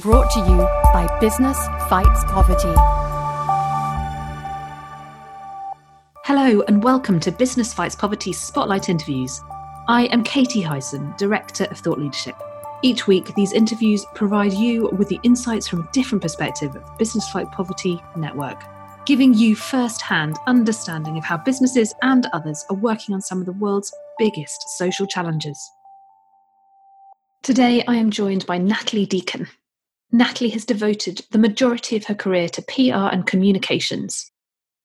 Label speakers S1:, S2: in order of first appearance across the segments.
S1: brought to you by Business Fights Poverty.
S2: Hello, and welcome to Business Fights Poverty Spotlight Interviews. I am Katie Hyson, Director of Thought Leadership. Each week, these interviews provide you with the insights from a different perspective of the Business Fight Poverty Network, giving you first hand understanding of how businesses and others are working on some of the world's biggest social challenges. Today, I am joined by Natalie Deacon. Natalie has devoted the majority of her career to PR and communications.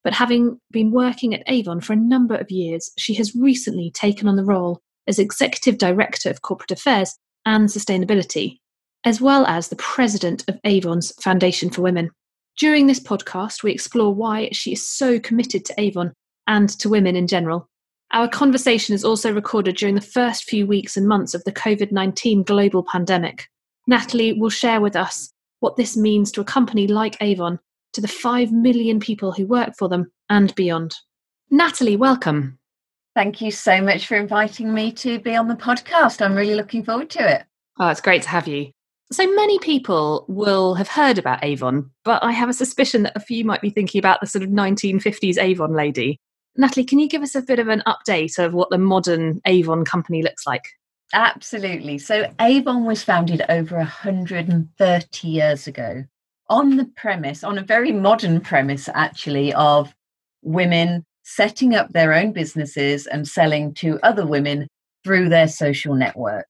S2: But having been working at Avon for a number of years, she has recently taken on the role as Executive Director of Corporate Affairs and Sustainability, as well as the President of Avon's Foundation for Women. During this podcast, we explore why she is so committed to Avon and to women in general. Our conversation is also recorded during the first few weeks and months of the COVID 19 global pandemic. Natalie will share with us what this means to a company like Avon, to the 5 million people who work for them, and beyond. Natalie, welcome.
S3: Thank you so much for inviting me to be on the podcast. I'm really looking forward to it.
S2: Oh, it's great to have you. So many people will have heard about Avon, but I have a suspicion that a few might be thinking about the sort of 1950s Avon lady. Natalie, can you give us a bit of an update of what the modern Avon company looks like?
S3: Absolutely. So Avon was founded over 130 years ago on the premise, on a very modern premise, actually, of women setting up their own businesses and selling to other women through their social network.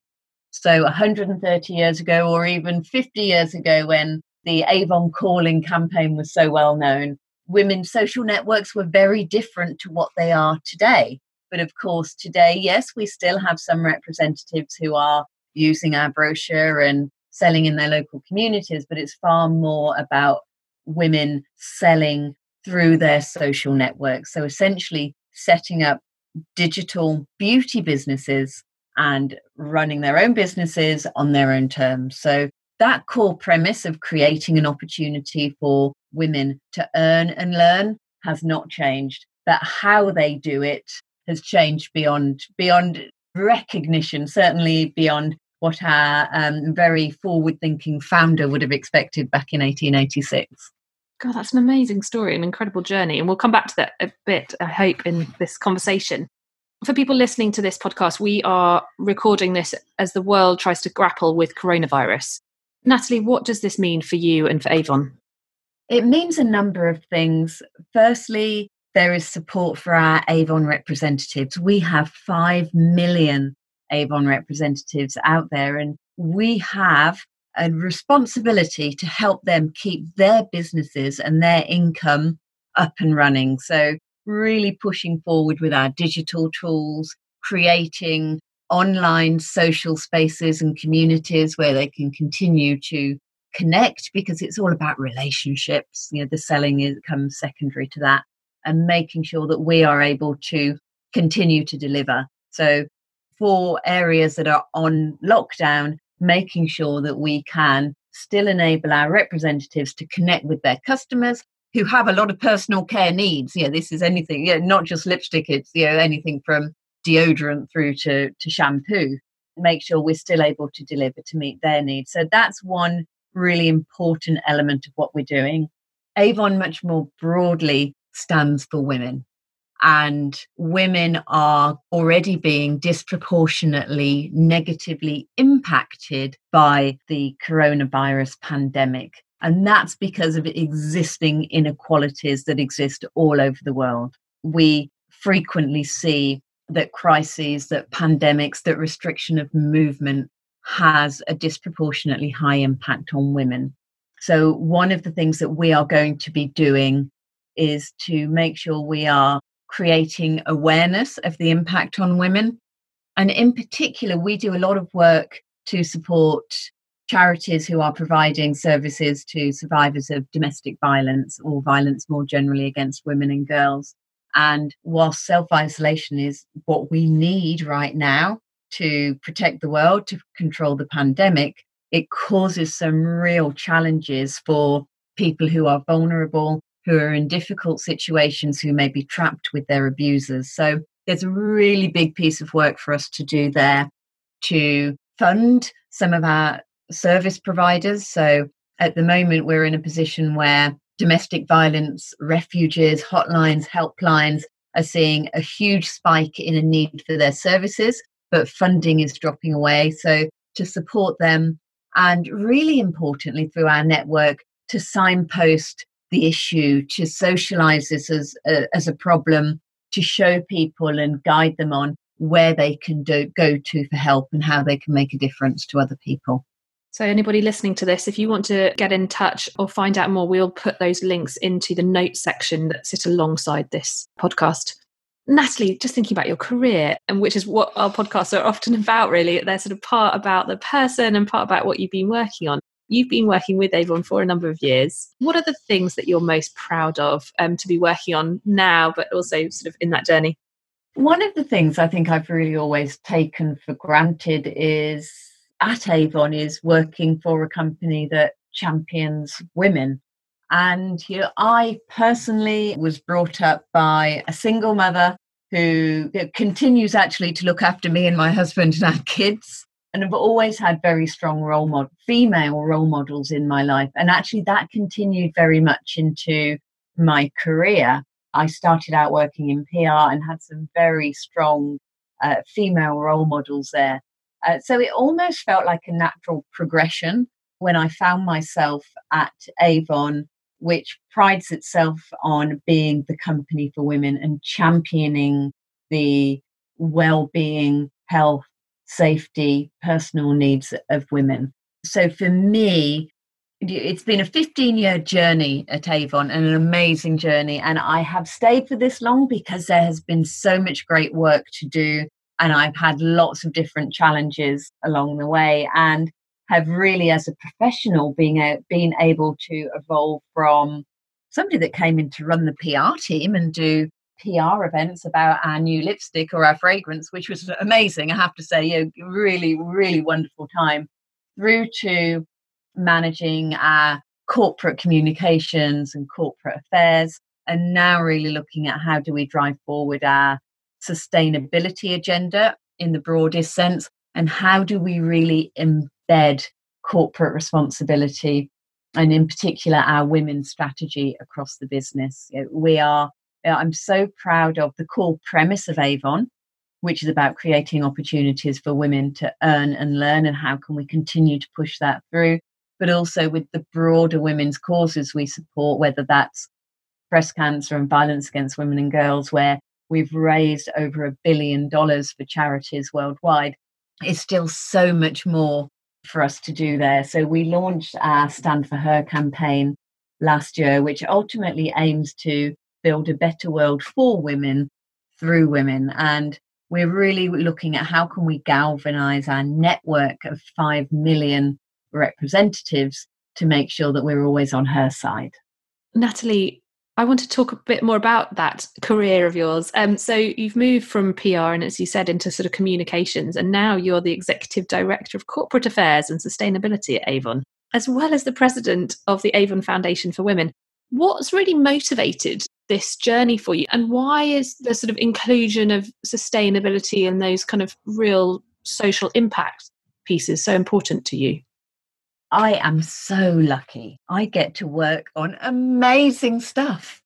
S3: So 130 years ago, or even 50 years ago, when the Avon calling campaign was so well known, women's social networks were very different to what they are today. But of course, today, yes, we still have some representatives who are using our brochure and selling in their local communities, but it's far more about women selling through their social networks. So essentially, setting up digital beauty businesses and running their own businesses on their own terms. So that core premise of creating an opportunity for women to earn and learn has not changed. But how they do it has changed beyond beyond recognition, certainly beyond what our um, very forward-thinking founder would have expected back in 1886.
S2: God, that's an amazing story, an incredible journey, and we'll come back to that a bit. I hope in this conversation. For people listening to this podcast, we are recording this as the world tries to grapple with coronavirus. Natalie, what does this mean for you and for Avon?
S3: It means a number of things. Firstly, there is support for our Avon representatives. We have 5 million Avon representatives out there, and we have a responsibility to help them keep their businesses and their income up and running. So, really pushing forward with our digital tools, creating online social spaces and communities where they can continue to connect because it's all about relationships. You know, the selling is, comes secondary to that and making sure that we are able to continue to deliver. So, for areas that are on lockdown, making sure that we can still enable our representatives to connect with their customers who have a lot of personal care needs. Yeah, this is anything, yeah, not just lipstick, it's you know, anything from deodorant through to, to shampoo. Make sure we're still able to deliver to meet their needs. So that's one really important element of what we're doing. Avon, much more broadly, stands for women. And women are already being disproportionately negatively impacted by the coronavirus pandemic. And that's because of existing inequalities that exist all over the world. We frequently see that crises, that pandemics, that restriction of movement has a disproportionately high impact on women. So, one of the things that we are going to be doing is to make sure we are creating awareness of the impact on women. And in particular, we do a lot of work to support charities who are providing services to survivors of domestic violence or violence more generally against women and girls. And whilst self isolation is what we need right now to protect the world, to control the pandemic, it causes some real challenges for people who are vulnerable, who are in difficult situations, who may be trapped with their abusers. So there's a really big piece of work for us to do there to fund some of our service providers. So at the moment, we're in a position where domestic violence, refuges, hotlines, helplines are seeing a huge spike in a need for their services, but funding is dropping away. So to support them, and really importantly, through our network, to signpost the issue, to socialize this as a, as a problem, to show people and guide them on where they can do, go to for help and how they can make a difference to other people.
S2: So, anybody listening to this, if you want to get in touch or find out more, we'll put those links into the notes section that sit alongside this podcast. Natalie, just thinking about your career, and which is what our podcasts are often about, really. They're sort of part about the person and part about what you've been working on. You've been working with Avon for a number of years. What are the things that you're most proud of um, to be working on now, but also sort of in that journey?
S3: One of the things I think I've really always taken for granted is at Avon is working for a company that champions women. And you know, I personally was brought up by a single mother who continues actually to look after me and my husband and our kids. And I've always had very strong role model, female role models in my life. And actually, that continued very much into my career. I started out working in PR and had some very strong uh, female role models there. Uh, so it almost felt like a natural progression when I found myself at Avon, which prides itself on being the company for women and championing the well being, health, safety, personal needs of women. So for me, it's been a 15 year journey at Avon and an amazing journey. And I have stayed for this long because there has been so much great work to do and I've had lots of different challenges along the way and have really as a professional being a, been able to evolve from somebody that came in to run the PR team and do PR events about our new lipstick or our fragrance, which was amazing. I have to say, a really, really wonderful time, through to managing our corporate communications and corporate affairs, and now really looking at how do we drive forward our sustainability agenda in the broadest sense and how do we really embed corporate responsibility and in particular our women's strategy across the business we are Uh, i'm so proud of the core premise of avon which is about creating opportunities for women to earn and learn and how can we continue to push that through but also with the broader women's causes we support whether that's breast cancer and violence against women and girls where we've raised over a billion dollars for charities worldwide, is still so much more for us to do there. So we launched our Stand for Her campaign last year, which ultimately aims to build a better world for women through women. And we're really looking at how can we galvanize our network of 5 million representatives to make sure that we're always on her side.
S2: Natalie, I want to talk a bit more about that career of yours. Um, so you've moved from PR and, as you said, into sort of communications, and now you're the executive director of corporate affairs and sustainability at Avon, as well as the president of the Avon Foundation for Women. What's really motivated this journey for you, and why is the sort of inclusion of sustainability and those kind of real social impact pieces so important to you?
S3: I am so lucky. I get to work on amazing stuff.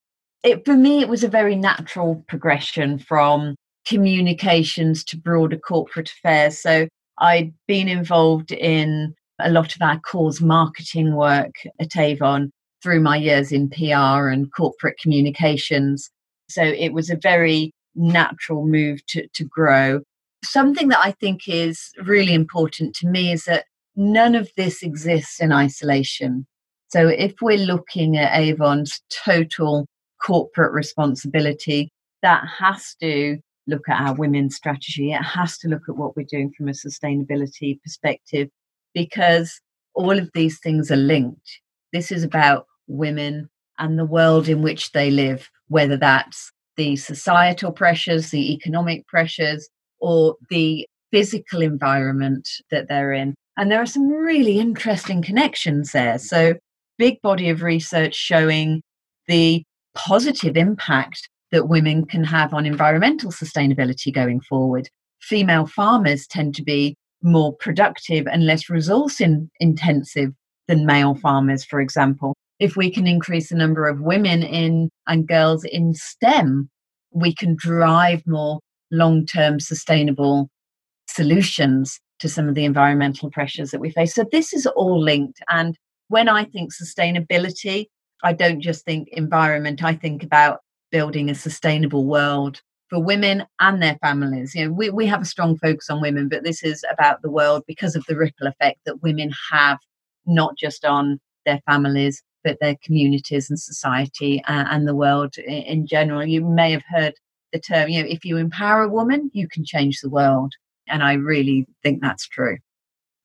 S3: It, for me, it was a very natural progression from communications to broader corporate affairs. So I'd been involved in a lot of our cause marketing work at Avon through my years in PR and corporate communications. So it was a very natural move to, to grow. Something that I think is really important to me is that none of this exists in isolation. So if we're looking at Avon's total corporate responsibility, that has to look at our women's strategy. It has to look at what we're doing from a sustainability perspective because all of these things are linked. This is about women and the world in which they live, whether that's the societal pressures, the economic pressures, or the physical environment that they're in. And there are some really interesting connections there. So, big body of research showing the positive impact that women can have on environmental sustainability going forward. Female farmers tend to be more productive and less resource in, intensive than male farmers, for example. If we can increase the number of women in and girls in STEM, we can drive more long term sustainable solutions to some of the environmental pressures that we face. So this is all linked. And when I think sustainability, I don't just think environment, I think about building a sustainable world for women and their families. You know, we, we have a strong focus on women, but this is about the world because of the ripple effect that women have, not just on their families, but their communities and society uh, and the world in, in general. You may have heard the term, you know, if you empower a woman, you can change the world. And I really think that's true.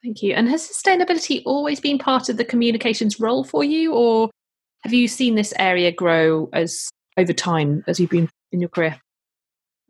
S2: Thank you. And has sustainability always been part of the communications role for you, or have you seen this area grow as over time as you've been in your career?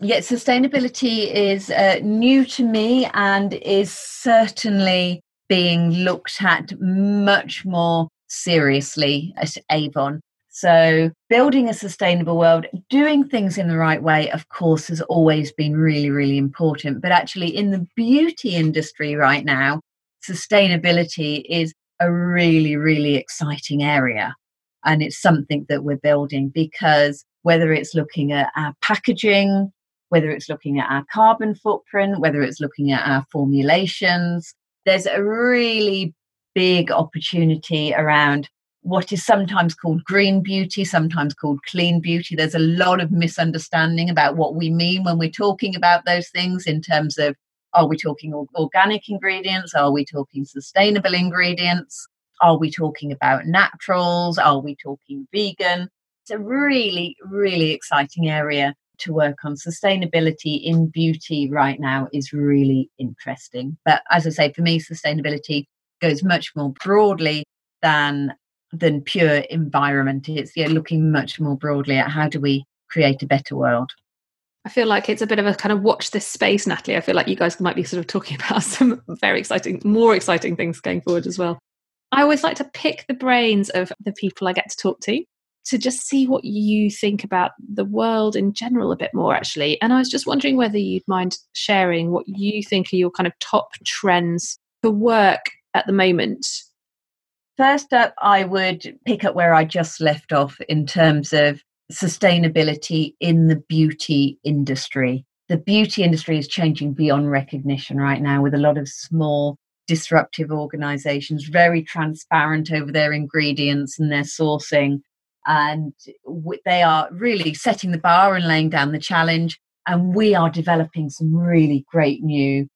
S3: Yeah, sustainability is uh, new to me and is certainly being looked at much more seriously at Avon. So, building a sustainable world, doing things in the right way, of course, has always been really, really important. But actually, in the beauty industry right now, sustainability is a really, really exciting area. And it's something that we're building because whether it's looking at our packaging, whether it's looking at our carbon footprint, whether it's looking at our formulations, there's a really big opportunity around what is sometimes called green beauty, sometimes called clean beauty. There's a lot of misunderstanding about what we mean when we're talking about those things in terms of are we talking organic ingredients? Are we talking sustainable ingredients? Are we talking about naturals? Are we talking vegan? It's a really, really exciting area to work on. Sustainability in beauty right now is really interesting. But as I say, for me, sustainability goes much more broadly than than pure environment. It's yeah, looking much more broadly at how do we create a better world.
S2: I feel like it's a bit of a kind of watch this space, Natalie. I feel like you guys might be sort of talking about some very exciting, more exciting things going forward as well. I always like to pick the brains of the people I get to talk to to just see what you think about the world in general a bit more, actually. And I was just wondering whether you'd mind sharing what you think are your kind of top trends for work at the moment.
S3: First up, I would pick up where I just left off in terms of sustainability in the beauty industry. The beauty industry is changing beyond recognition right now with a lot of small disruptive organizations, very transparent over their ingredients and their sourcing. And they are really setting the bar and laying down the challenge. And we are developing some really great new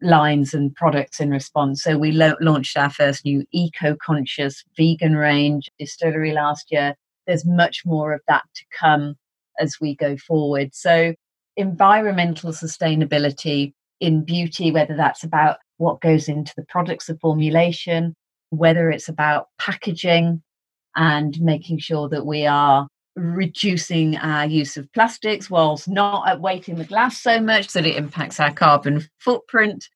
S3: lines and products in response. So we lo- launched our first new eco-conscious vegan range distillery last year. There's much more of that to come as we go forward. So environmental sustainability in beauty, whether that's about what goes into the products of formulation, whether it's about packaging and making sure that we are reducing our use of plastics whilst not weighting the glass so much that it impacts our carbon footprint.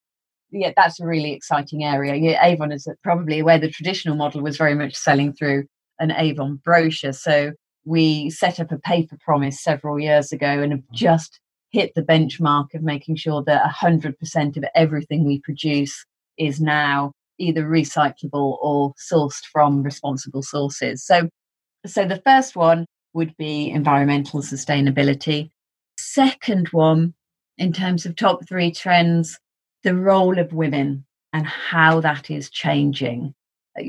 S3: Yeah, that's a really exciting area. Yeah, Avon is probably where the traditional model was very much selling through an Avon brochure. So we set up a paper promise several years ago and have just hit the benchmark of making sure that 100% of everything we produce is now either recyclable or sourced from responsible sources. So, so the first one would be environmental sustainability. Second one, in terms of top three trends, the role of women and how that is changing.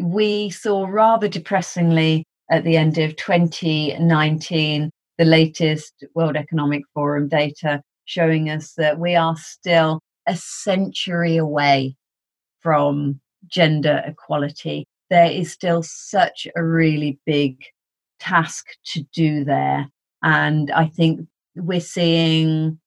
S3: We saw rather depressingly at the end of 2019 the latest World Economic Forum data showing us that we are still a century away from gender equality. There is still such a really big task to do there. And I think we're seeing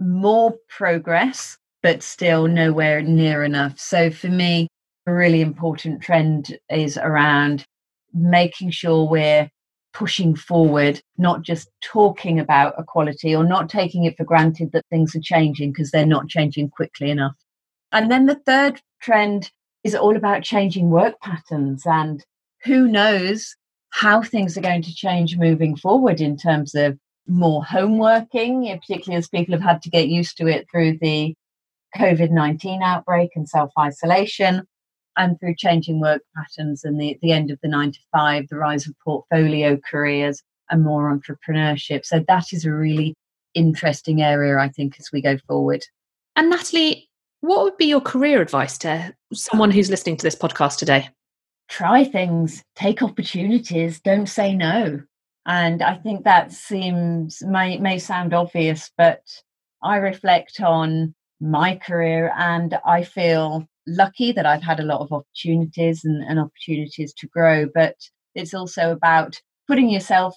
S3: more progress, but still nowhere near enough. So for me, a really important trend is around making sure we're pushing forward, not just talking about equality or not taking it for granted that things are changing because they're not changing quickly enough. And then the third trend is all about changing work patterns and who knows how things are going to change moving forward in terms of more home working, particularly as people have had to get used to it through the COVID 19 outbreak and self isolation, and through changing work patterns and the, the end of the nine to five, the rise of portfolio careers and more entrepreneurship. So that is a really interesting area, I think, as we go forward.
S2: And Natalie, what would be your career advice to someone who's listening to this podcast today?
S3: Try things, take opportunities, don't say no. And I think that seems may may sound obvious, but I reflect on my career and I feel lucky that I've had a lot of opportunities and, and opportunities to grow. But it's also about putting yourself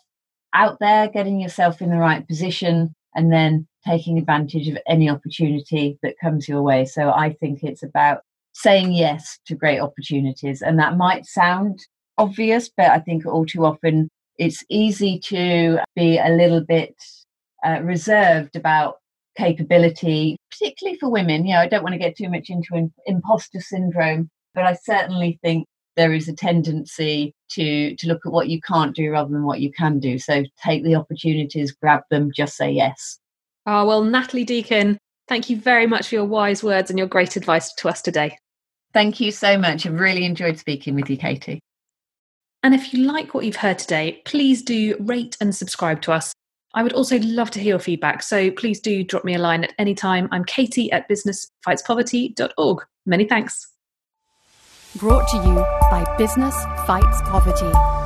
S3: out there, getting yourself in the right position, and then taking advantage of any opportunity that comes your way. So I think it's about saying yes to great opportunities. And that might sound obvious, but I think all too often it's easy to be a little bit uh, reserved about capability, particularly for women. You know, I don't want to get too much into an imposter syndrome, but I certainly think there is a tendency to to look at what you can't do rather than what you can do. So take the opportunities, grab them, just say yes.
S2: Oh, well, Natalie Deacon, thank you very much for your wise words and your great advice to us today.
S3: Thank you so much. I've really enjoyed speaking with you, Katie.
S2: And if you like what you've heard today, please do rate and subscribe to us. I would also love to hear your feedback, so please do drop me a line at any time. I'm Katie at businessfightspoverty.org. Many thanks.
S1: Brought to you by Business Fights Poverty.